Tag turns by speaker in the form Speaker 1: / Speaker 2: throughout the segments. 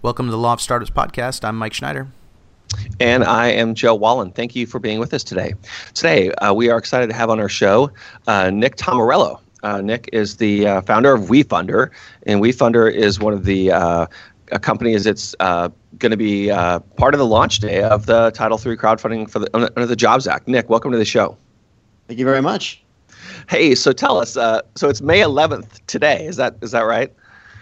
Speaker 1: Welcome to the Law of Startups podcast. I'm Mike Schneider.
Speaker 2: And I am Joe Wallen. Thank you for being with us today. Today, uh, we are excited to have on our show uh, Nick Tommarello. Uh, Nick is the uh, founder of WeFunder, and WeFunder is one of the uh, companies that's uh, going to be part of the launch day of the Title III crowdfunding for the, under the Jobs Act. Nick, welcome to the show.
Speaker 3: Thank you very much.
Speaker 2: Hey, so tell us. so it's May 11th today. Is that is that right?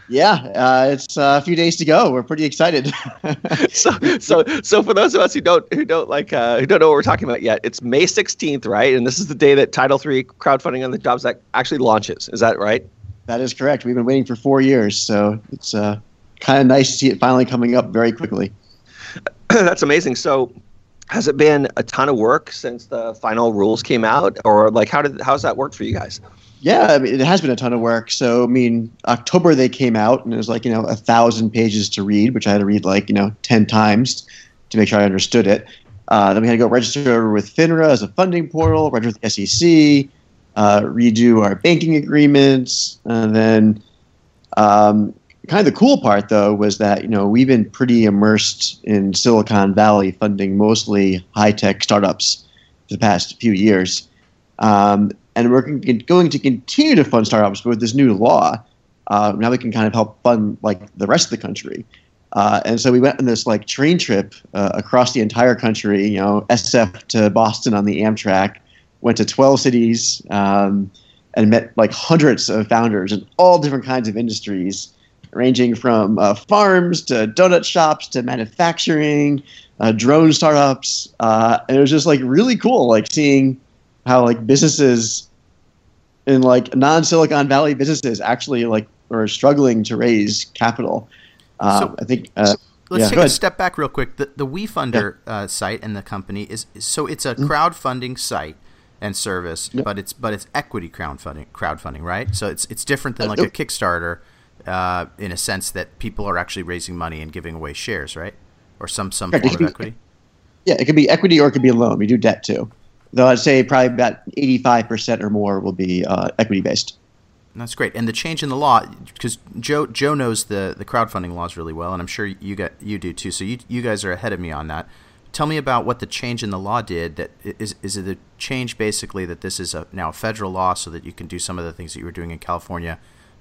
Speaker 3: Yeah, uh, it's uh, a few days to go. We're pretty excited.
Speaker 2: so, so, so for those of us who don't who don't like uh, who don't know what we're talking about yet, it's May 16th, right? And this is the day that Title III crowdfunding on the Jobs Act actually launches. Is that right?
Speaker 3: That is correct. We've been waiting for four years, so it's uh, kind of nice to see it finally coming up very quickly.
Speaker 2: That's amazing. So, has it been a ton of work since the final rules came out, or like how did how's that work for you guys?
Speaker 3: Yeah, I mean, it has been a ton of work. So, I mean, October they came out, and it was like you know a thousand pages to read, which I had to read like you know ten times to make sure I understood it. Uh, then we had to go register with FINRA as a funding portal, register with the SEC, uh, redo our banking agreements, and then um, kind of the cool part though was that you know we've been pretty immersed in Silicon Valley, funding mostly high tech startups for the past few years. Um, and we're going to continue to fund startups, but with this new law, uh, now we can kind of help fund like the rest of the country. Uh, and so we went on this like train trip uh, across the entire country, you know, SF to Boston on the Amtrak, went to 12 cities, um, and met like hundreds of founders in all different kinds of industries, ranging from uh, farms to donut shops to manufacturing, uh, drone startups. Uh, and it was just like really cool, like seeing how like businesses in like non Silicon Valley businesses actually like are struggling to raise capital. Uh, so, I think. Uh, so
Speaker 1: let's yeah, take a step back real quick. The, the WeFunder yeah. uh, site and the company is so it's a mm-hmm. crowdfunding site and service, yep. but it's but it's equity crowdfunding crowdfunding, right? So it's it's different than uh, like a Kickstarter uh, in a sense that people are actually raising money and giving away shares, right? Or some some form of equity.
Speaker 3: Yeah, it could be equity or it could be a loan. We do debt too though I'd say probably about 85% or more will be uh, equity based.
Speaker 1: That's great. And the change in the law, because Joe Joe knows the, the crowdfunding laws really well, and I'm sure you got you do too. So you you guys are ahead of me on that. Tell me about what the change in the law did. That is is it a change basically that this is a, now a federal law, so that you can do some of the things that you were doing in California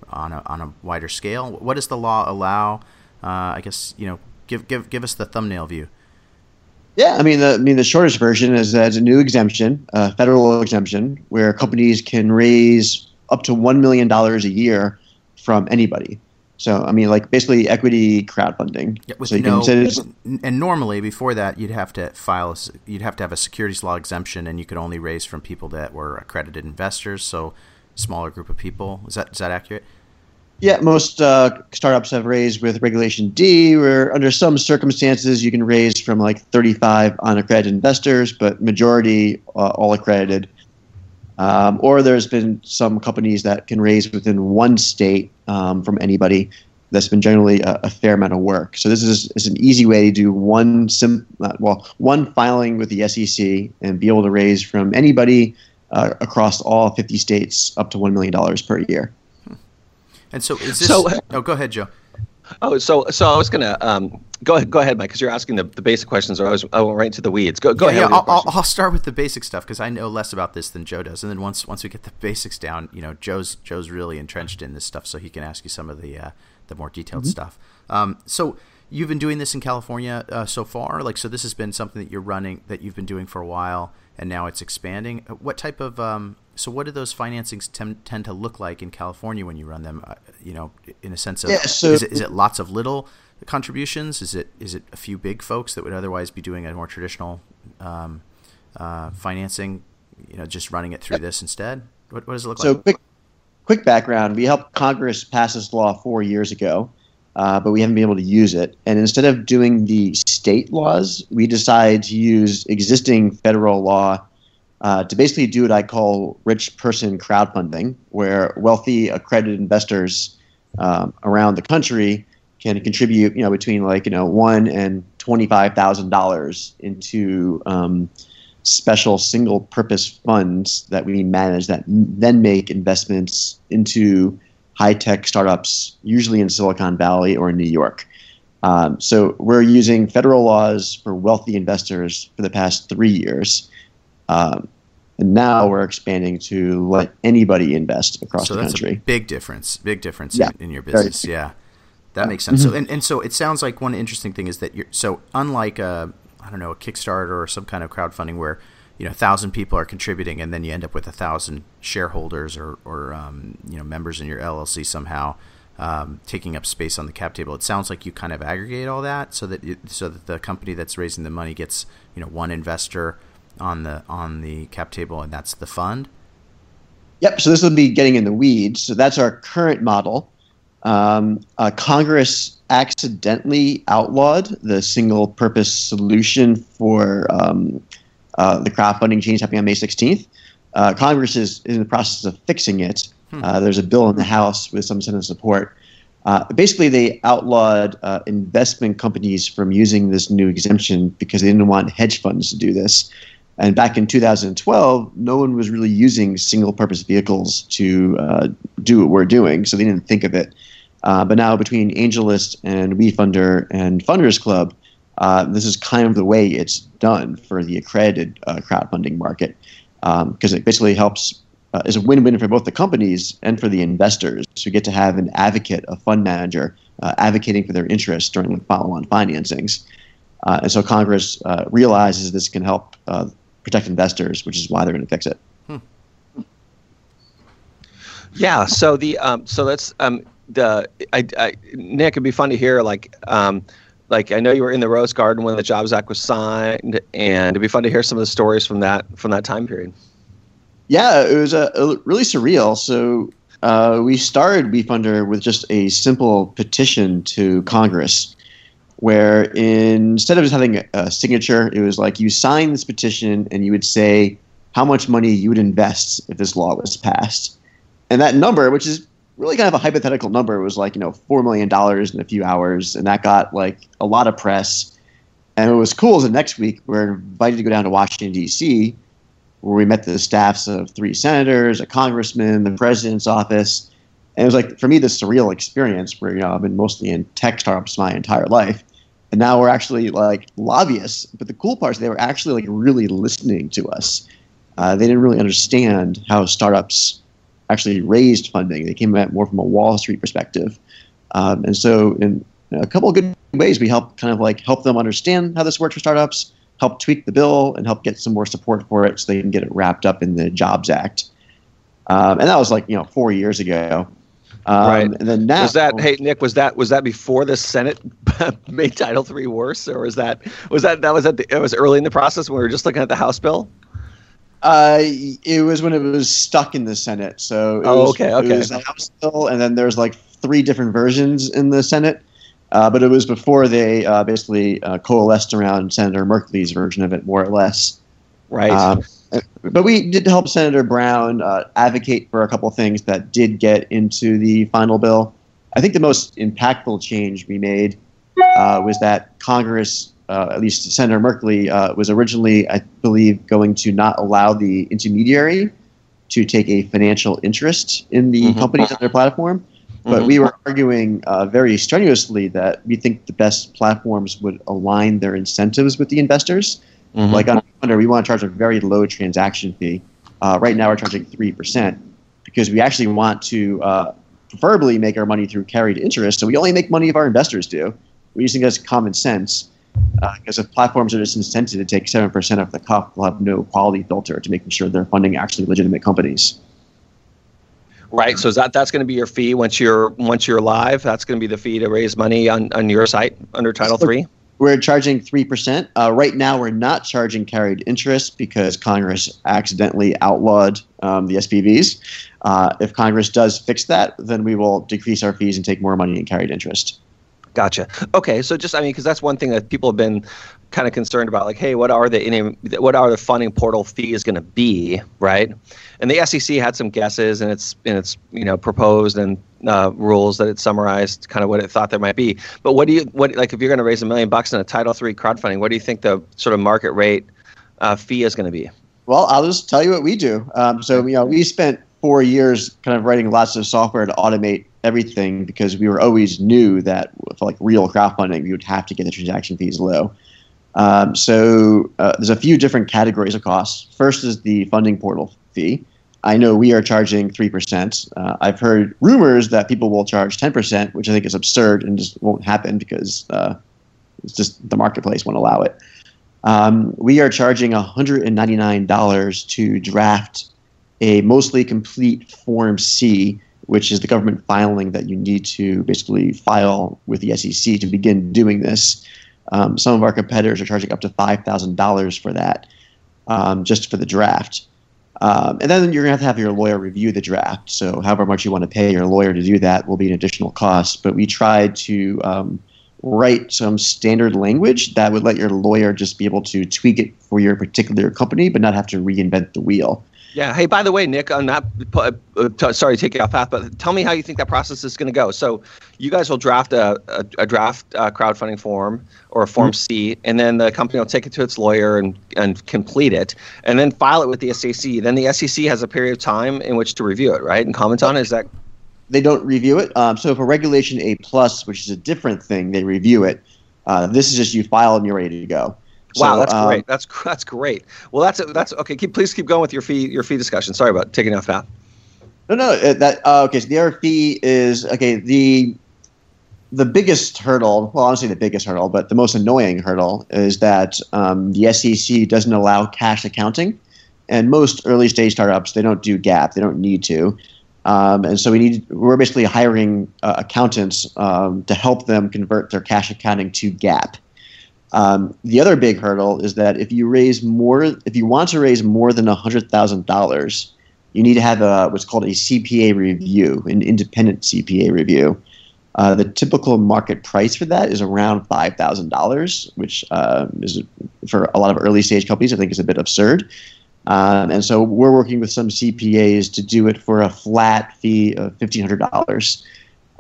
Speaker 1: on a on a wider scale. What does the law allow? Uh, I guess you know give give give us the thumbnail view.
Speaker 3: Yeah, I mean, the, I mean, the shortest version is that it's a new exemption, a federal exemption, where companies can raise up to one million dollars a year from anybody. So, I mean, like basically equity crowdfunding.
Speaker 1: Yeah,
Speaker 3: so
Speaker 1: no, and normally before that, you'd have to file, you'd have to have a securities law exemption, and you could only raise from people that were accredited investors. So, a smaller group of people. Is that is that accurate?
Speaker 3: Yeah, most uh, startups have raised with Regulation D, where under some circumstances you can raise from like 35 unaccredited investors, but majority uh, all accredited. Um, or there's been some companies that can raise within one state um, from anybody. That's been generally a, a, fair amount of work. So this is, is an easy way to do one sim, uh, well one filing with the SEC and be able to raise from anybody uh, across all 50 states up to one million dollars per year.
Speaker 1: And so is this? So, oh, go ahead, Joe.
Speaker 2: Oh, so so I was gonna um, go ahead, go ahead, Mike, because you're asking the, the basic questions. Or I was I went right into the weeds. Go go
Speaker 1: yeah,
Speaker 2: ahead.
Speaker 1: Yeah, I'll, I'll, start with the basic stuff because I know less about this than Joe does. And then once once we get the basics down, you know, Joe's Joe's really entrenched in this stuff, so he can ask you some of the uh, the more detailed mm-hmm. stuff. Um, so you've been doing this in California uh, so far, like so. This has been something that you're running that you've been doing for a while, and now it's expanding. What type of um, so what do those financings tem- tend to look like in California when you run them? Uh, you know, in a sense of yeah, so, is, it, is it lots of little contributions? Is it is it a few big folks that would otherwise be doing a more traditional um, uh, financing? You know, just running it through this instead. What, what does it look
Speaker 3: so
Speaker 1: like?
Speaker 3: So quick, quick background: we helped Congress pass this law four years ago. Uh, but we haven't been able to use it. And instead of doing the state laws, we decided to use existing federal law uh, to basically do what I call rich person crowdfunding, where wealthy accredited investors um, around the country can contribute, you know, between like you know one and twenty five thousand dollars into um, special single purpose funds that we manage that then make investments into high tech startups, usually in Silicon Valley or in New York. Um, so we're using federal laws for wealthy investors for the past three years. Um, and now we're expanding to let anybody invest across
Speaker 1: so
Speaker 3: the
Speaker 1: that's
Speaker 3: country.
Speaker 1: a big difference. Big difference
Speaker 3: Yeah.
Speaker 1: in, in your business. Yeah, that makes sense. So and, and so it sounds like one interesting thing is that you're so unlike a I don't know a Kickstarter or some kind of crowdfunding where you know a thousand people are contributing and then you end up with a thousand shareholders or or um, you know members in your LLC somehow. Um, taking up space on the cap table. It sounds like you kind of aggregate all that so that it, so that the company that's raising the money gets you know one investor on the on the cap table and that's the fund.
Speaker 3: Yep. So this will be getting in the weeds. So that's our current model. Um, uh, Congress accidentally outlawed the single purpose solution for um, uh, the crowdfunding change happening on May 16th. Uh, Congress is, is in the process of fixing it. Uh, there's a bill in the House with some Senate support. Uh, basically, they outlawed uh, investment companies from using this new exemption because they didn't want hedge funds to do this. And back in 2012, no one was really using single purpose vehicles to uh, do what we're doing, so they didn't think of it. Uh, but now, between AngelList and WeFunder and Funders Club, uh, this is kind of the way it's done for the accredited uh, crowdfunding market because it basically helps. Uh, is a win-win for both the companies and for the investors who get to have an advocate, a fund manager, uh, advocating for their interests during the follow-on financings. Uh, and so Congress uh, realizes this can help uh, protect investors, which is why they're going to fix it.
Speaker 2: Yeah. So the um, so that's um, the I, I, Nick. It'd be fun to hear like um, like I know you were in the Rose Garden when the Jobs Act was signed, and it'd be fun to hear some of the stories from that from that time period.
Speaker 3: Yeah, it was a, a really surreal. So uh, we started WeFunder with just a simple petition to Congress, where instead of just having a, signature, it was like you sign this petition and you would say how much money you would invest if this law was passed, and that number, which is really kind of a hypothetical number, was like you know four million dollars in a few hours, and that got like a lot of press. And what was cool is the next week we're invited to go down to Washington D.C where we met the staffs of three senators, a congressman, the president's office. And it was like, for me, this surreal experience where, you know, I've been mostly in tech startups my entire life. And now we're actually like lobbyists. But the cool part is they were actually like really listening to us. Uh, they didn't really understand how startups actually raised funding. They came at more from a Wall Street perspective. Um, and so in a couple of good ways, we help kind of like help them understand how this works for startups, help tweak the bill and help get some more support for it so they can get it wrapped up in the Jobs Act. Um, and that was like you know four years ago. Um,
Speaker 2: Right.
Speaker 3: And then now
Speaker 2: Was that hey Nick? Was that was that before the Senate made Title III worse, or was that was that that was at the, it was early in the process when we were just looking at the House bill?
Speaker 3: Uh, it was when it was stuck in the Senate. So it
Speaker 2: Oh,
Speaker 3: was,
Speaker 2: okay,
Speaker 3: It was the House bill, and then there's like three different versions in the Senate. Uh, but it was before they uh, basically uh, coalesced around Senator Merkley's version of it, more or less.
Speaker 2: Right.
Speaker 3: Um, but we did help Senator Brown uh, advocate for a couple things that did get into the final bill. I think the most impactful change we made uh, was that Congress, uh, at least Senator Merkley, uh, was originally, I believe, going to not allow the intermediary to take a financial interest in the
Speaker 2: Mhm.
Speaker 3: companies on their platform. But
Speaker 2: Mhm.
Speaker 3: we were arguing uh, very strenuously that we think the best platforms would align their incentives with the investors.
Speaker 2: Mhm.
Speaker 3: Like on WeFunder, we want to charge a very low transaction fee. Uh, right now, we're charging three percent because we actually want to uh, preferably make our money through carried interest. So we only make money if our investors do. We just think that's common sense. Because if platforms are just incented to take seven percent off the cup, they'll have no quality filter to making sure they're funding actually legitimate companies.
Speaker 2: Right. So is that that's going to be your fee once you're once you're live? That's going to be the fee to raise money on, on your site under Title Three.
Speaker 3: We're charging three percent. Uh, right now, we're not charging carried interest because Congress accidentally outlawed um, the SPVs. Uh, if Congress does fix that, then we will decrease our fees and take more money in carried interest.
Speaker 2: Gotcha. Okay. So just I mean, because that's one thing that people have been kind of concerned about. Like, hey, what are the what are the funding portal fees going to be, right? And the SEC had some guesses, and it's and it's you know proposed and uh, rules that it summarized kind of what it thought there might be. But what do you what like if you're going to raise a million bucks in a Title III crowdfunding, what do you think the sort of market rate uh, fee is going to be?
Speaker 3: Well, I'll just tell you what we do. Um, so, you know, we spent four years, kind of writing lots of software to automate everything because we were always knew that for like real crowdfunding, we would have to get the transaction fees low. Um, so uh, there's a few different categories of costs. First is the funding portal fee. I know we are charging 3%. Uh, I've heard rumors that people will charge 10%, which I think is absurd and just won't happen because uh, it's just the marketplace won't allow it. Um, we are charging $199 to draft a mostly complete Form C, which is the government filing that you need to basically file with the SEC to begin doing this. Um, some of our competitors are charging up to $5,000 for that, um, just for the draft. Um, and then you're going to have to have your lawyer review the draft. So, however much you want to pay your lawyer to do that will be an additional cost. But we tried to um, write some standard language that would let your lawyer just be able to tweak it for your particular company, but not have to reinvent the wheel.
Speaker 2: Yeah. Hey, by the way, Nick, I'm not uh, t- sorry to take you off path, but tell me how you think that process is going to go. So, you guys will draft a, a, a draft uh, crowdfunding form or a Form mm-hmm. C, and then the company will take it to its lawyer and, and complete it, and then file it with the SEC. Then the SEC has a period of time in which to review it, right, and comment on it. Is that?
Speaker 3: They don't review it. Um, so, for Regulation A plus, which is a different thing, they review it. Uh, this is just you file and you're ready to go.
Speaker 2: Wow, that's um, great. That's that's great. Well, that's that's okay. Keep, please keep going with your fee your fee discussion. Sorry about taking off that.
Speaker 3: No, no. Uh, that uh, okay. So the other fee is okay. The the biggest hurdle, well, honestly, the biggest hurdle, but the most annoying hurdle is that um, the SEC doesn't allow cash accounting, and most early stage startups they don't do GAAP. They don't need to. Um, and so we need we're basically hiring uh, accountants um, to help them convert their cash accounting to GAAP. Um, the other big hurdle is that if you raise more, if you want to raise more than hundred thousand dollars, you need to have a what's called a CPA review, an independent CPA review. Uh, the typical market price for that is around five thousand dollars, which uh, is for a lot of early stage companies, I think is a bit absurd. Um, and so we're working with some CPAs to do it for a flat fee of fifteen hundred dollars.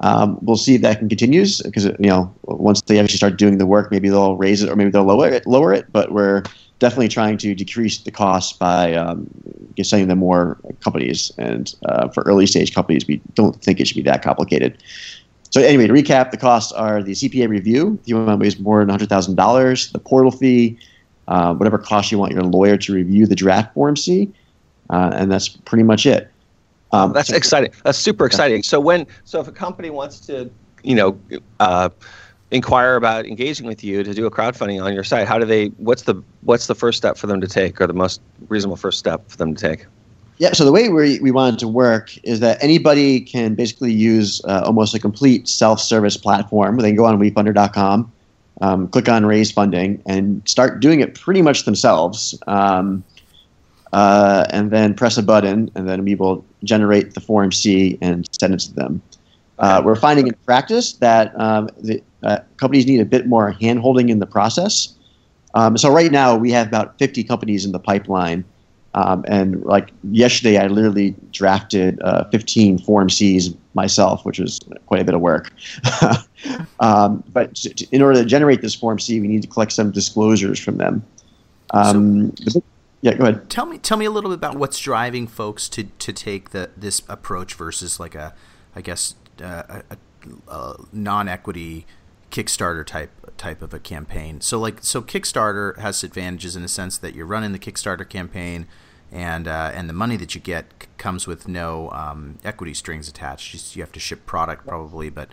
Speaker 3: Um, we'll see if that can continues because you know once they actually start doing the work, maybe they'll raise it or maybe they'll lower it. Lower it, but we're definitely trying to decrease the cost by um, sending them more companies. And uh, for early stage companies, we don't think it should be that complicated. So anyway, to recap, the costs are the CPA review. If you want to raise more than hundred thousand dollars, the portal fee, uh, whatever cost you want your lawyer to review the draft form C, uh, and that's pretty much it.
Speaker 2: Um, that's exciting. That's super exciting. So when so if a company wants to, you know, uh, inquire about engaging with you to do a crowdfunding on your site, how do they? What's the what's the first step for them to take, or the most reasonable first step for them to take?
Speaker 3: Yeah, so the way we, we wanted to work is that anybody can basically use uh, almost a complete self-service platform. They can go on wefunder.com, um, click on raise funding, and start doing it pretty much themselves. Um, uh, and then press a button, and then we will generate the Form C and send it to them. Uh, we're finding in practice that um, the uh, companies need a bit more handholding in the process. Um, so right now we have about 50 companies in the pipeline, um, and like yesterday I literally drafted uh, 15 Form Cs myself, which was quite a bit of work. Um, but in order to generate this Form C, we need to collect some disclosures from them. Um, so- yeah, go ahead.
Speaker 1: Tell me, tell me a little bit about what's driving folks to, to take the this approach versus like a, I guess, uh, a, a non-equity Kickstarter type type of a campaign. So like, so Kickstarter has advantages in the sense that you're running the Kickstarter campaign, and uh, and the money that you get comes with no um, equity strings attached. You, you have to ship product probably, but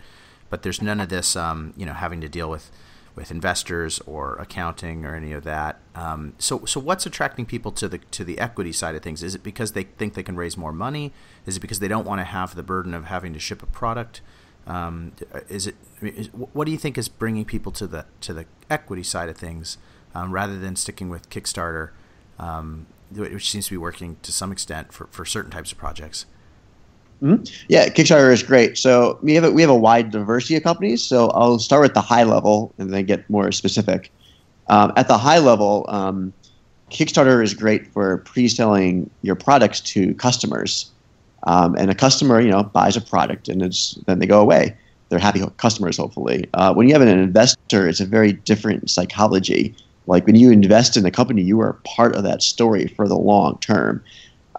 Speaker 1: but there's none of this, um, you know, having to deal with with investors or accounting or any of that. Um, so, so what's attracting people to the to the equity side of things? Is it because they think they can raise more money? Is it because they don't want to have the burden of having to ship a product? Um, is it? What do you think is bringing people to the to the equity side of things um, rather than sticking with Kickstarter, um, which seems to be working to some extent for, for certain types of projects?
Speaker 3: Mm-hmm. Yeah, Kickstarter is great. So we have a, we have a wide diversity of companies. So I'll start with the high level and then get more specific. Um, at the high level, um, Kickstarter is great for pre-selling your products to customers. Um, and a customer, you know, buys a product and it's then they go away. They're happy customers, hopefully. Uh, when you have an investor, it's a very different psychology. Like when you invest in a company, you are part of that story for the long term.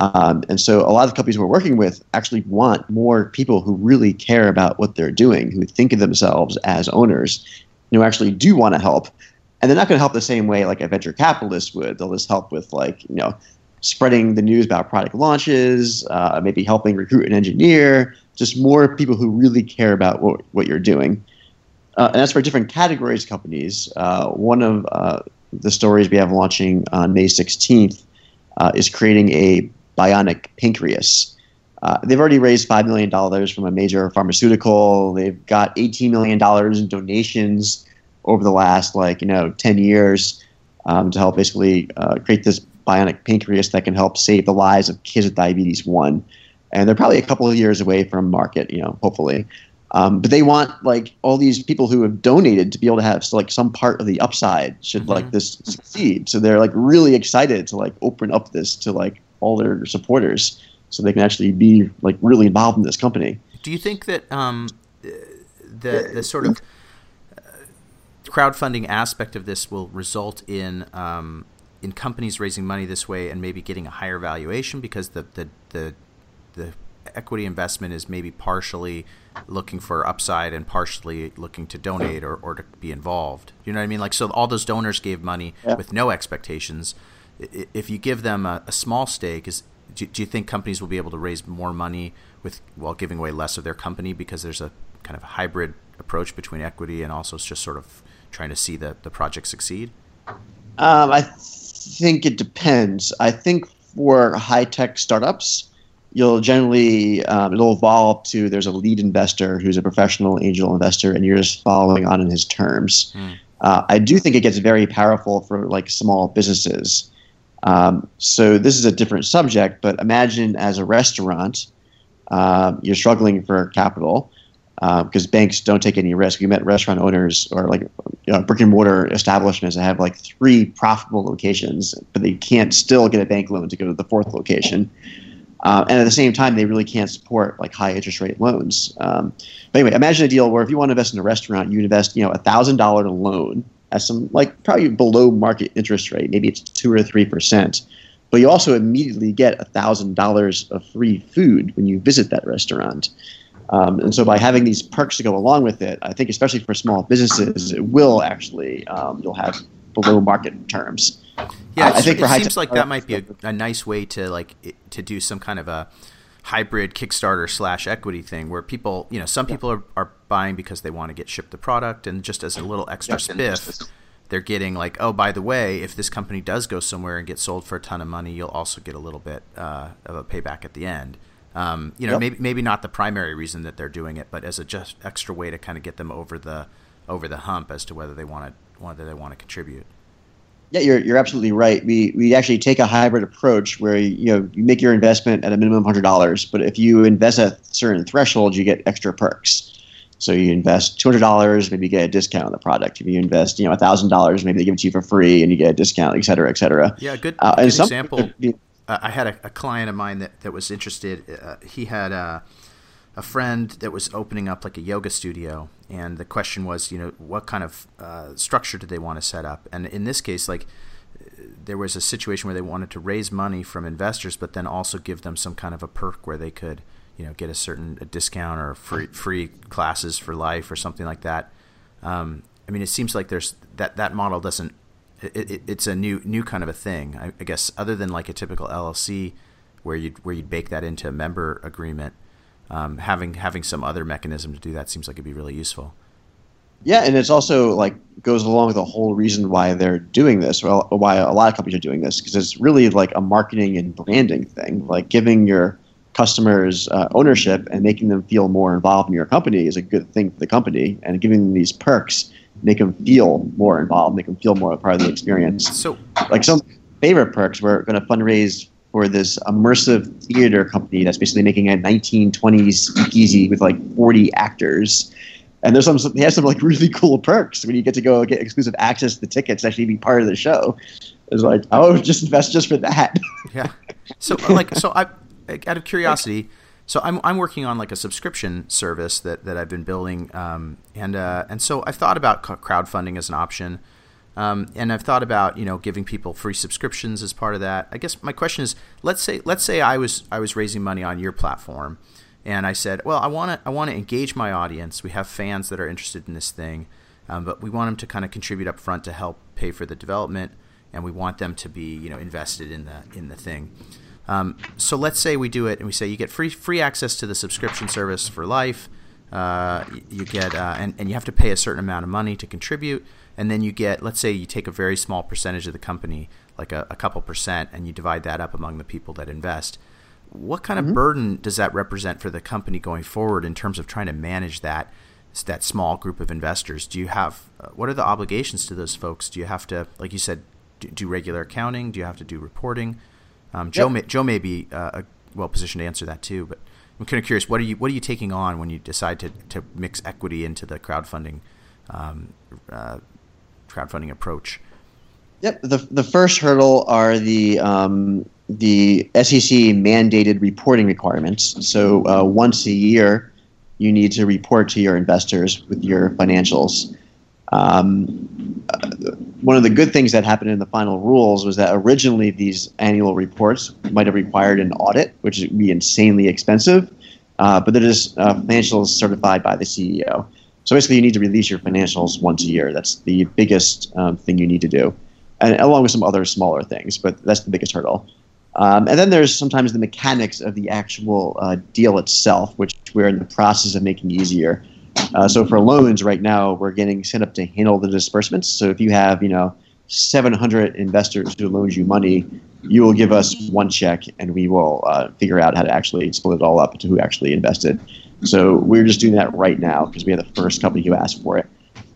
Speaker 3: Um, and so a lot of the companies we're working with actually want more people who really care about what they're doing, who think of themselves as owners, who actually do want to help. And they're not going to help the same way like a venture capitalist would. They'll just help with like, you know, spreading the news about product launches, uh, maybe helping recruit an engineer, just more people who really care about what, what you're doing. Uh, and that's for different categories of companies. Uh, one of uh, the stories we have launching on May 16th uh, is creating a bionic pancreas. Uh, they've already raised $5 million from a major pharmaceutical. They've got $18 million in donations over the last, like, you know, 10 years um, to help basically uh, create this bionic pancreas that can help save the lives of kids with diabetes 1. And they're probably a couple of years away from market, you know, hopefully. Um, but they want like all these people who have donated to be able to have like some part of the upside should mm-hmm. like this succeed. So they're like really excited to like open up this to like all their supporters so they can actually be like really involved in this company.
Speaker 1: Do you think that um, the the sort of uh, crowdfunding aspect of this will result in um, in companies raising money this way and maybe getting a higher valuation because the the the, the equity investment is maybe partially looking for upside and partially looking to donate or, or to be involved. You know what I mean? Like, so all those donors gave money yeah. with no expectations if you give them a, a small stake, is do, do, you think companies will be able to raise more money with while giving away less of their company because there's a kind of a hybrid approach between equity and also just sort of trying to see the, the project succeed?
Speaker 3: Um, I think it depends. I think for high tech startups, you'll generally um, it'll evolve to there's a lead investor who's a professional angel investor, and you're just following on in his terms. Mm. Uh, I do think it gets very powerful for like small businesses. Um, so this is a different subject, but imagine as a restaurant, uh, you're struggling for capital because uh, banks don't take any risk. We met restaurant owners or like you know, brick and mortar establishments that have like three profitable locations, but they can't still get a bank loan to go to the fourth location. Uh, and at the same time, they really can't support like high interest rate loans. Um, but anyway, imagine a deal where if you want to invest in a restaurant, you invest you know a thousand dollar loan some like probably below market interest rate, maybe it's two or three percent. But you also immediately get a thousand dollars of free food when you visit that restaurant. Um, and so by having these perks to go along with it, I think especially for small businesses, it will actually um, you'll have below market terms.
Speaker 1: Yeah, uh, I think it seems like that might be a, a, nice way to like it, to do some kind of a hybrid Kickstarter slash equity thing where people, you know, some people are, are buying because they want to get shipped the product, and just as a little extra spiff, they're getting like, oh, by the way, if this company does go somewhere and get sold for a ton of money, you'll also get a little bit uh, of a payback at the end. Um, you know, yep. maybe maybe not the primary reason that they're doing it, but as a just extra way to kind of get them over the over the hump as to whether they want to whether they want to contribute.
Speaker 3: Yeah, you're you're absolutely right. We we actually take a hybrid approach where you know you make your investment at a minimum of hundred dollars, but if you invest at a certain threshold, you get extra perks. So you invest two hundred dollars, maybe you get a discount on the product. If you invest, you know, thousand dollars, maybe they give it to you for free, and you get a discount, et cetera, et cetera.
Speaker 1: Yeah, good, uh, good example. uh, I had a, a, client of mine that, that was interested. Uh, he had a, a friend that was opening up like a yoga studio, and the question was, you know, what kind of uh, structure did they want to set up? And in this case, like there was a situation where they wanted to raise money from investors, but then also give them some kind of a perk where they could, you know, get a certain a discount or free free classes for life or something like that. Um, I mean, it seems like there's that that model doesn't. It, it, it's a new new kind of a thing, I, I guess, other than like a typical LLC where you where you'd bake that into a member agreement um, having having some other mechanism to do that seems like it'd be really useful.
Speaker 3: Yeah, and it's also like goes along with the whole reason why they're doing this, well, why a lot of companies are doing this, because it's really like a marketing and branding thing. Like giving your customers uh, ownership and making them feel more involved in your company is a good thing for the company, and giving them these perks make them feel more involved, make them feel more a part of the experience.
Speaker 1: So,
Speaker 3: like some favorite perks, we're going to fundraise for this immersive theater company that's basically making a 1920s speakeasy with like 40 actors. And there's some, they have some like really cool perks when you get to go get exclusive access to the tickets, actually be part of the show. It's like, oh just invest just for that.
Speaker 1: yeah. So like, so I, out of curiosity, so I'm, I'm working on like a subscription service that, that I've been building. Um, and, uh, and so I've thought about crowdfunding as an option. Um, and I've thought about you know giving people free subscriptions as part of that. I guess my question is, let's say let's say I was I was raising money on your platform, and I said, well, I want to I want to engage my audience. We have fans that are interested in this thing, um, but we want them to kind of contribute up front to help pay for the development, and we want them to be you know invested in the in the thing. Um, so let's say we do it and we say you get free free access to the subscription service for life. Uh, you get uh, and, and you have to pay a certain amount of money to contribute. And then you get let's say you take a very small percentage of the company like a, a couple percent and you divide that up among the people that invest. What kind of mm-hmm. burden does that represent for the company going forward in terms of trying to manage that that small group of investors? Do you have uh, what are the obligations to those folks? Do you have to like you said do, do regular accounting? Do you have to do reporting um, joe yep. may, joe may be uh, well positioned to answer that too but i'm kind of curious what are you what are you taking on when you decide to, to mix equity into the crowdfunding um, uh, crowdfunding approach?
Speaker 3: Yep. The, the first hurdle are the um, the SEC mandated reporting requirements. So uh, once a year, you need to report to your investors with your financials. Um, one of the good things that happened in the final rules was that originally these annual reports might have required an audit, which would be insanely expensive, uh, but they're just uh, financials certified by the CEO. So basically, you need to release your financials once a year. That's the biggest um, thing you need to do, and along with some other smaller things, but that's the biggest hurdle. Um, and then there's sometimes the mechanics of the actual uh, deal itself, which we're in the process of making easier. Uh, so for loans right now, we're getting set up to handle the disbursements. So if you have, you know, 700 investors who loans you money, you will give us one check, and we will uh, figure out how to actually split it all up to who actually invested. So we're just doing that right now because we have the first company who asked for it.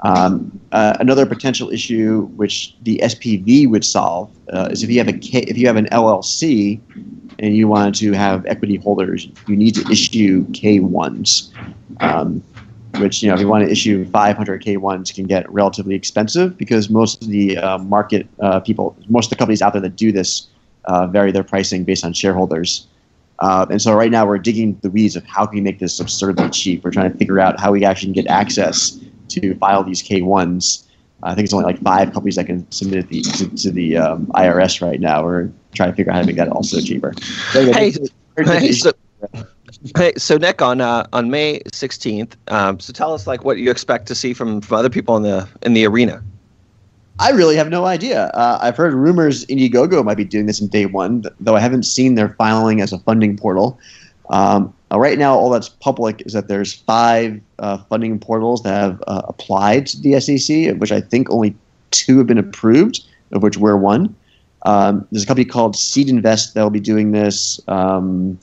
Speaker 3: Um, uh, another potential issue which the SPV would solve uh, is if you have a K, if you have an LLC and you want to have equity holders, you need to issue K1s. Um, which you know, if you want to issue 500 K1s, can get relatively expensive because most of the uh, market uh, people, most of the companies out there that do this, uh, vary their pricing based on shareholders. Uh, and so right now we're digging the weeds of how can we make this absurdly cheap. We're trying to figure out how we actually can get access to file these K1s. I think it's only like five companies that can submit the, to, to the um, IRS right now. We're trying to figure out how to make that also cheaper.
Speaker 2: hey, hey, so, hey, so Nick, on uh, on May 16th, um, so tell us like what you expect to see from, from other people in the in the arena.
Speaker 3: I really have no idea. Uh, I've heard rumors Indiegogo might be doing this in day one, though I haven't seen their filing as a funding portal. Um, uh, right now, all that's public is that there's five uh, funding portals that have uh, applied to the SEC, of which I think only two have been approved, of which we're one. Um, there's a company called Seed Invest that will be doing this. Um,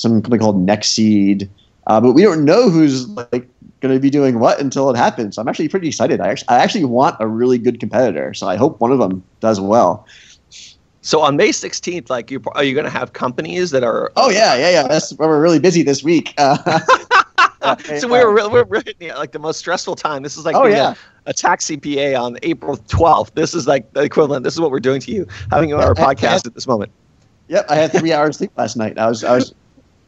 Speaker 3: some company called Nextseed, uh, but we don't know who's like going to be doing what until it happens. I'm actually pretty excited. I actually, I actually want a really good competitor, so I hope one of them does well.
Speaker 2: So on May 16th, like, you are you going to have companies that are?
Speaker 3: Oh yeah, yeah, yeah. That's we're really busy this week.
Speaker 2: Uh, so we were, we're really yeah, like the most stressful time. This is like
Speaker 3: oh, yeah.
Speaker 2: a, a, tax CPA on April 12th. This is like the equivalent. This is what we're doing to you, having our podcast at this moment.
Speaker 3: Yep, I had three hours sleep last night. I was I was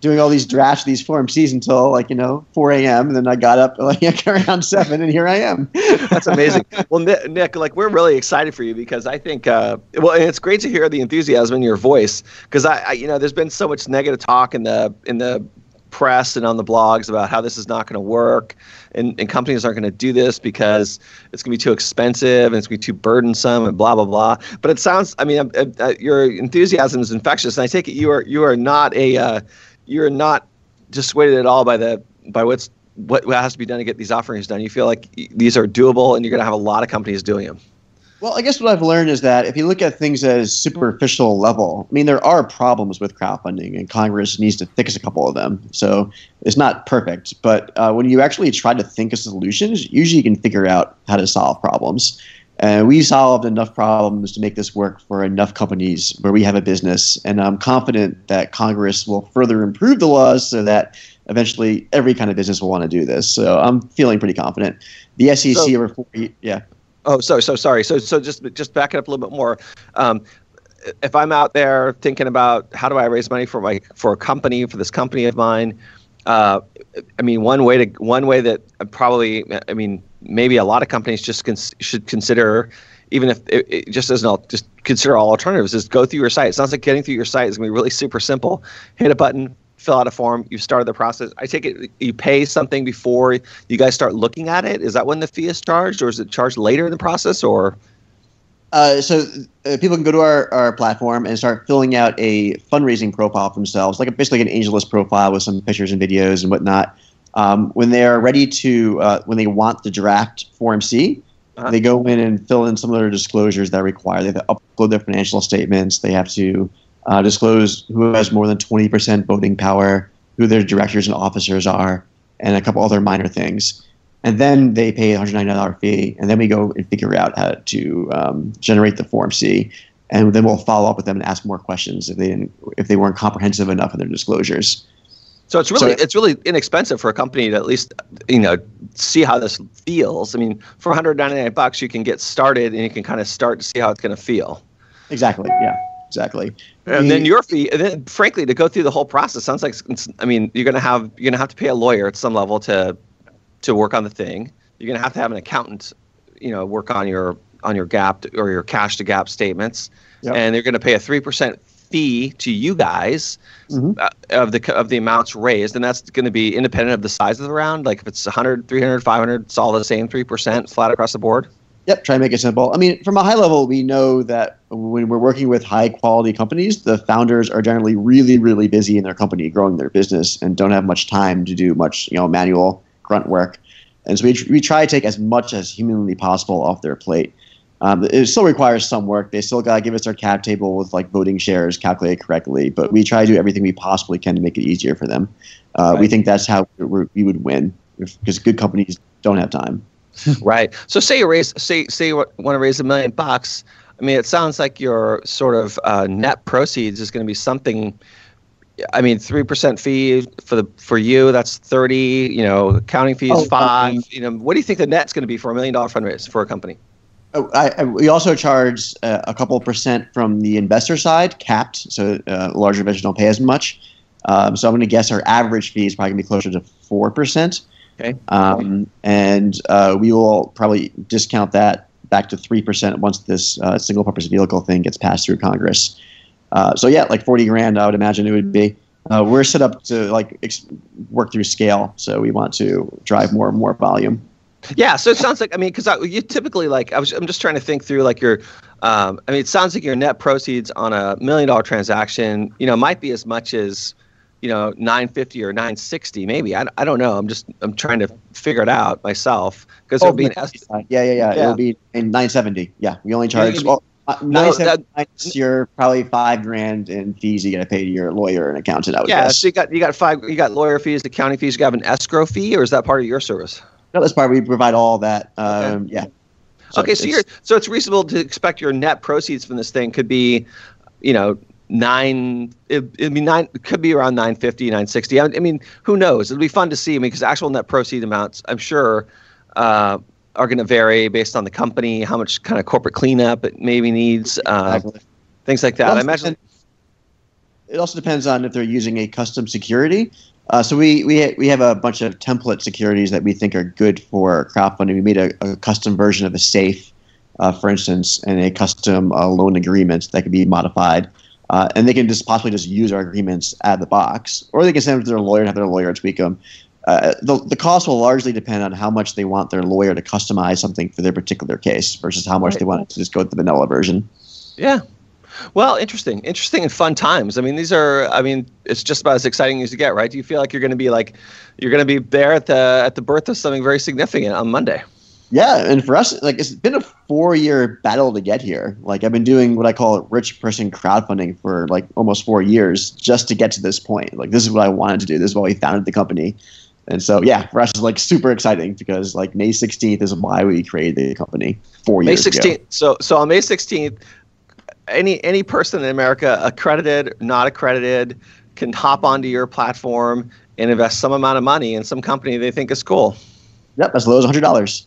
Speaker 3: doing all these drafts, these Form Cs until like you know 4 a.m. And then I got up like around seven, and here I am.
Speaker 2: That's amazing. well, Nick, like we're really excited for you because I think uh, well, and it's great to hear the enthusiasm in your voice because I, I, you know, there's been so much negative talk in the in the press and on the blogs about how this is not going to work and, and companies aren't going to do this because it's going to be too expensive and it's going to be too burdensome and blah blah blah but it sounds i mean uh, uh, your enthusiasm is infectious and i take it you are you are not a uh, you're not dissuaded at all by the by what's what has to be done to get these offerings done. You feel like these are doable, and you're going to have a lot of companies doing them.
Speaker 3: Well, I guess what I've learned is that if you look at things at a superficial level, I mean, there are problems with crowdfunding, and Congress needs to fix a couple of them. So it's not perfect, but uh, when you actually try to think of solutions, usually you can figure out how to solve problems. And we solved enough problems to make this work for enough companies where we have a business. And I'm confident that Congress will further improve the laws so that eventually every kind of business will want to do this. So I'm feeling pretty confident. The SEC so, over four, yeah.
Speaker 2: Oh, so so sorry. So so just just back it up a little bit more. Um, if I'm out there thinking about how do I raise money for my for a company for this company of mine, uh, I mean one way to one way that probably I mean maybe a lot of companies just cons- should consider even if it, it just as an just consider all alternatives, is go through your site. It sounds like getting through your site is going to be really super simple. Hit a button, fill out a form. you've started the process. I take it you pay something before you guys start looking at it. Is that when the fee is charged, or is it charged later in the process, or?
Speaker 3: Uh, so uh, people can go to our, our platform and start filling out a fundraising profile for themselves, like a, basically an AngelList profile with some pictures and videos and whatnot. Um, when they are ready to, uh, when they want the draft Form C, uh-huh. they go in and fill in some of their disclosures that require. They have to upload their financial statements. They have to uh, disclose who has more than 20% voting power, who their directors and officers are, and a couple other minor things. And then they pay a $199 fee, and then we go and figure out how to um, generate the Form C. And then we'll follow up with them and ask more questions if they didn't, if they weren't comprehensive enough in their disclosures.
Speaker 2: So it's really so, it's really inexpensive for a company to at least you know see how this feels. I mean, for 199 bucks, you can get started and you can kind of start to see how it's going to feel.
Speaker 3: Exactly. Yeah. Exactly.
Speaker 2: And then your fee, and then frankly, to go through the whole process sounds like I mean you're going to have you're going to have to pay a lawyer at some level to to work on the thing. You're going to have to have an accountant, you know, work on your on your GAAP or your cash to GAAP statements, yep. and they're going to pay a three percent fee to you guys mm-hmm. uh, of the of the amounts raised and that's going to be independent of the size of the round like if it's 100 300 500 it's all the same 3% flat across the board?
Speaker 3: Yep try to make it simple. I mean from a high level we know that when we're working with high quality companies the founders are generally really really busy in their company growing their business and don't have much time to do much you know manual grunt work. And so we, we try to take as much as humanly possible off their plate um, it still requires some work. They still got to give us our cap table with like voting shares calculated correctly, but we try to do everything we possibly can to make it easier for them. Uh, right. We think that's how we would win because good companies don't have time.
Speaker 2: right. So say you raise, say say you want to raise a million bucks. I mean, it sounds like your sort of uh, net proceeds is going to be something. I mean, three percent fee for the for you. That's thirty. You know, accounting fees oh, five. Um, you know, what do you think the net's going to be for a million dollar fundraise for a company?
Speaker 3: I, I, we also charge uh, a couple percent from the investor side, capped, so uh, larger investors don't pay as much. Um, so I'm going to guess our average fee is probably going to be closer to four percent.
Speaker 2: Okay.
Speaker 3: Um, and uh, we will probably discount that back to three percent once this uh, single-purpose vehicle thing gets passed through Congress. Uh, so yeah, like forty grand, I would imagine it would be. Uh, we're set up to like ex- work through scale, so we want to drive more and more volume.
Speaker 2: Yeah, so it sounds like I mean, because you typically like I was I'm just trying to think through like your, um, I mean, it sounds like your net proceeds on a million dollar transaction, you know, might be as much as, you know, 950 or 960 maybe. I, I don't know. I'm just I'm trying to figure it out myself because oh, it'll be an
Speaker 3: yeah, yeah, yeah, yeah, It'll be in 970. Yeah, we only charge. Well, uh, no, that, probably five grand in fees you got to pay to your lawyer and accountant. I would
Speaker 2: yeah,
Speaker 3: guess.
Speaker 2: so you got you got five you got lawyer fees, accounting fees. You have an escrow fee, or is that part of your service?
Speaker 3: No, that's part. We provide all that. Um, okay. Yeah.
Speaker 2: So okay, so you're so it's reasonable to expect your net proceeds from this thing could be, you know, nine. It, it'd be nine. It could be around 950, 960. I, I mean, who knows? It'll be fun to see. I mean, because actual net proceed amounts, I'm sure, uh, are going to vary based on the company, how much kind of corporate cleanup it maybe needs, uh, exactly. things like that. I imagine.
Speaker 3: It also depends on if they're using a custom security. Uh, so we we we have a bunch of template securities that we think are good for crowdfunding. We made a, a custom version of a safe, uh, for instance, and a custom uh, loan agreement that can be modified. Uh, and they can just possibly just use our agreements out of the box, or they can send them to their lawyer and have their lawyer tweak them. Uh, the, the cost will largely depend on how much they want their lawyer to customize something for their particular case versus how much right. they want to just go with the vanilla version.
Speaker 2: Yeah, well, interesting, interesting, and fun times. I mean, these are. I mean, it's just about as exciting as you get, right? Do you feel like you're going to be like, you're going to be there at the at the birth of something very significant on Monday?
Speaker 3: Yeah, and for us, like it's been a four year battle to get here. Like I've been doing what I call rich person crowdfunding for like almost four years just to get to this point. Like this is what I wanted to do. This is why we founded the company. And so, yeah, for us, it's like super exciting because like May 16th is why we created the company four
Speaker 2: May
Speaker 3: years 16th.
Speaker 2: Ago. So, so on May 16th, any any person in America, accredited, not accredited, can hop onto your platform and invest some amount of money in some company they think is cool.
Speaker 3: Yep, as low as hundred dollars.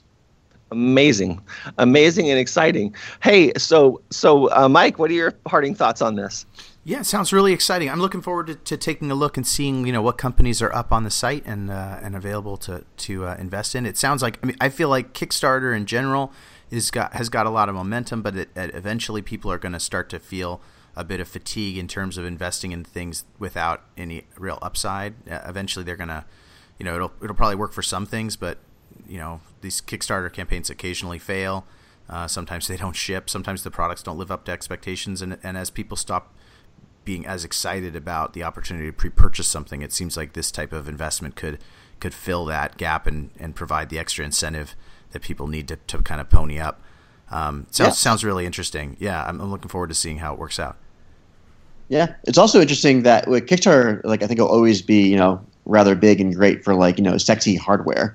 Speaker 2: Amazing, amazing, and exciting. Hey, so so uh, Mike, what are your parting thoughts on this?
Speaker 1: Yeah, it sounds really exciting. I'm looking forward to, to, taking a look and seeing you know what companies are up on the site and uh, and available to to uh, invest in. It sounds like I mean I feel like Kickstarter in general is got has got a lot of momentum, but it, it eventually people are going to start to feel a bit of fatigue in terms of investing in things without any real upside. Uh, eventually, they're going to, you know, it'll it'll probably work for some things, but you know, these Kickstarter campaigns occasionally fail. Uh, sometimes they don't ship. Sometimes the products don't live up to expectations, and and as people stop being as excited about the opportunity to pre-purchase something, it seems like this type of investment could could fill that gap and, and provide the extra incentive that people need to, to kind of pony up. Um, sounds yeah. sounds really interesting. Yeah, I'm, I'm looking forward to seeing how it works out.
Speaker 3: Yeah, it's also interesting that with Kickstarter, like I think it'll always be you know rather big and great for like you know sexy hardware.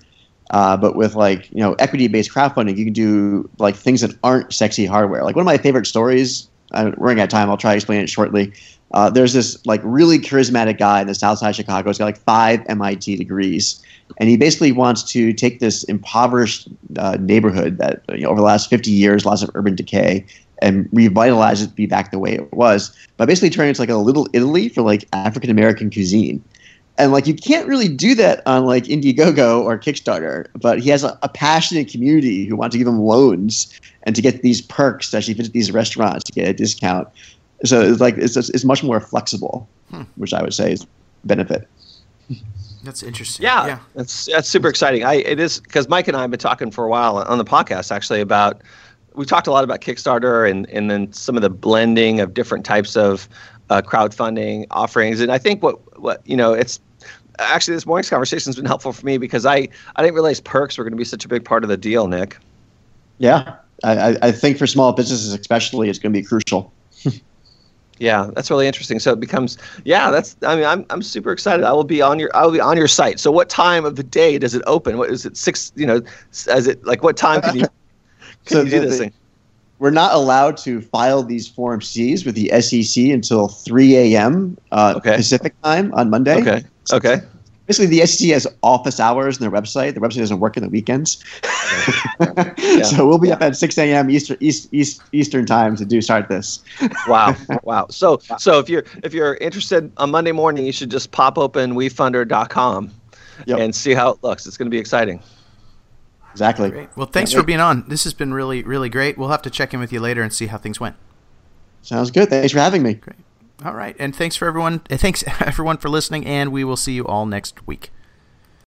Speaker 3: Uh, but with like you know equity based crowdfunding, you can do like things that aren't sexy hardware. Like one of my favorite stories. I'm running out of time. I'll try to explain it shortly. Uh, there's this like really charismatic guy in the South Side of Chicago. He's got like five MIT degrees, and he basically wants to take this impoverished uh, neighborhood that you know, over the last 50 years, lots of urban decay, and revitalize it, be back the way it was by basically turning it into like a little Italy for like African American cuisine. And like you can't really do that on like Indiegogo or Kickstarter, but he has a, a passionate community who want to give him loans and to get these perks to actually visit these restaurants to get a discount. So it's like it's it's much more flexible, hmm. which I would say is benefit.
Speaker 1: That's interesting.
Speaker 2: Yeah, yeah. that's that's super exciting. I it is because Mike and I have been talking for a while on the podcast actually about we talked a lot about Kickstarter and and then some of the blending of different types of uh, crowdfunding offerings. And I think what what you know it's actually this morning's conversation has been helpful for me because I I didn't realize perks were going to be such a big part of the deal, Nick.
Speaker 3: Yeah, I, I think for small businesses especially, it's going to be crucial.
Speaker 2: Yeah, that's really interesting. So it becomes, yeah, that's. I mean, I'm I'm super excited. I will be on your I will be on your site. So what time of the day does it open? What is it? Six? You know, as it like what time can you can so you do this thing?
Speaker 3: We're not allowed to file these Form Cs with the SEC until 3 a.m. Uh, okay. Pacific time on Monday.
Speaker 2: Okay. Okay
Speaker 3: basically the SEC has office hours on their website. The website doesn't work in the weekends, yeah. so we'll be yeah. up at 6 a.m. Eastern East, East, Eastern time to do start this.
Speaker 2: wow, wow. So so if you're if you're interested on Monday morning, you should just pop open wefunder.com yep. and see how it looks. It's going to be exciting.
Speaker 3: Exactly.
Speaker 1: Great. Well, thanks for being on. This has been really really great. We'll have to check in with you later and see how things went.
Speaker 3: Sounds good. Thanks for having me.
Speaker 1: Great. All right. And thanks for everyone. Thanks everyone for listening and we will see you all next week.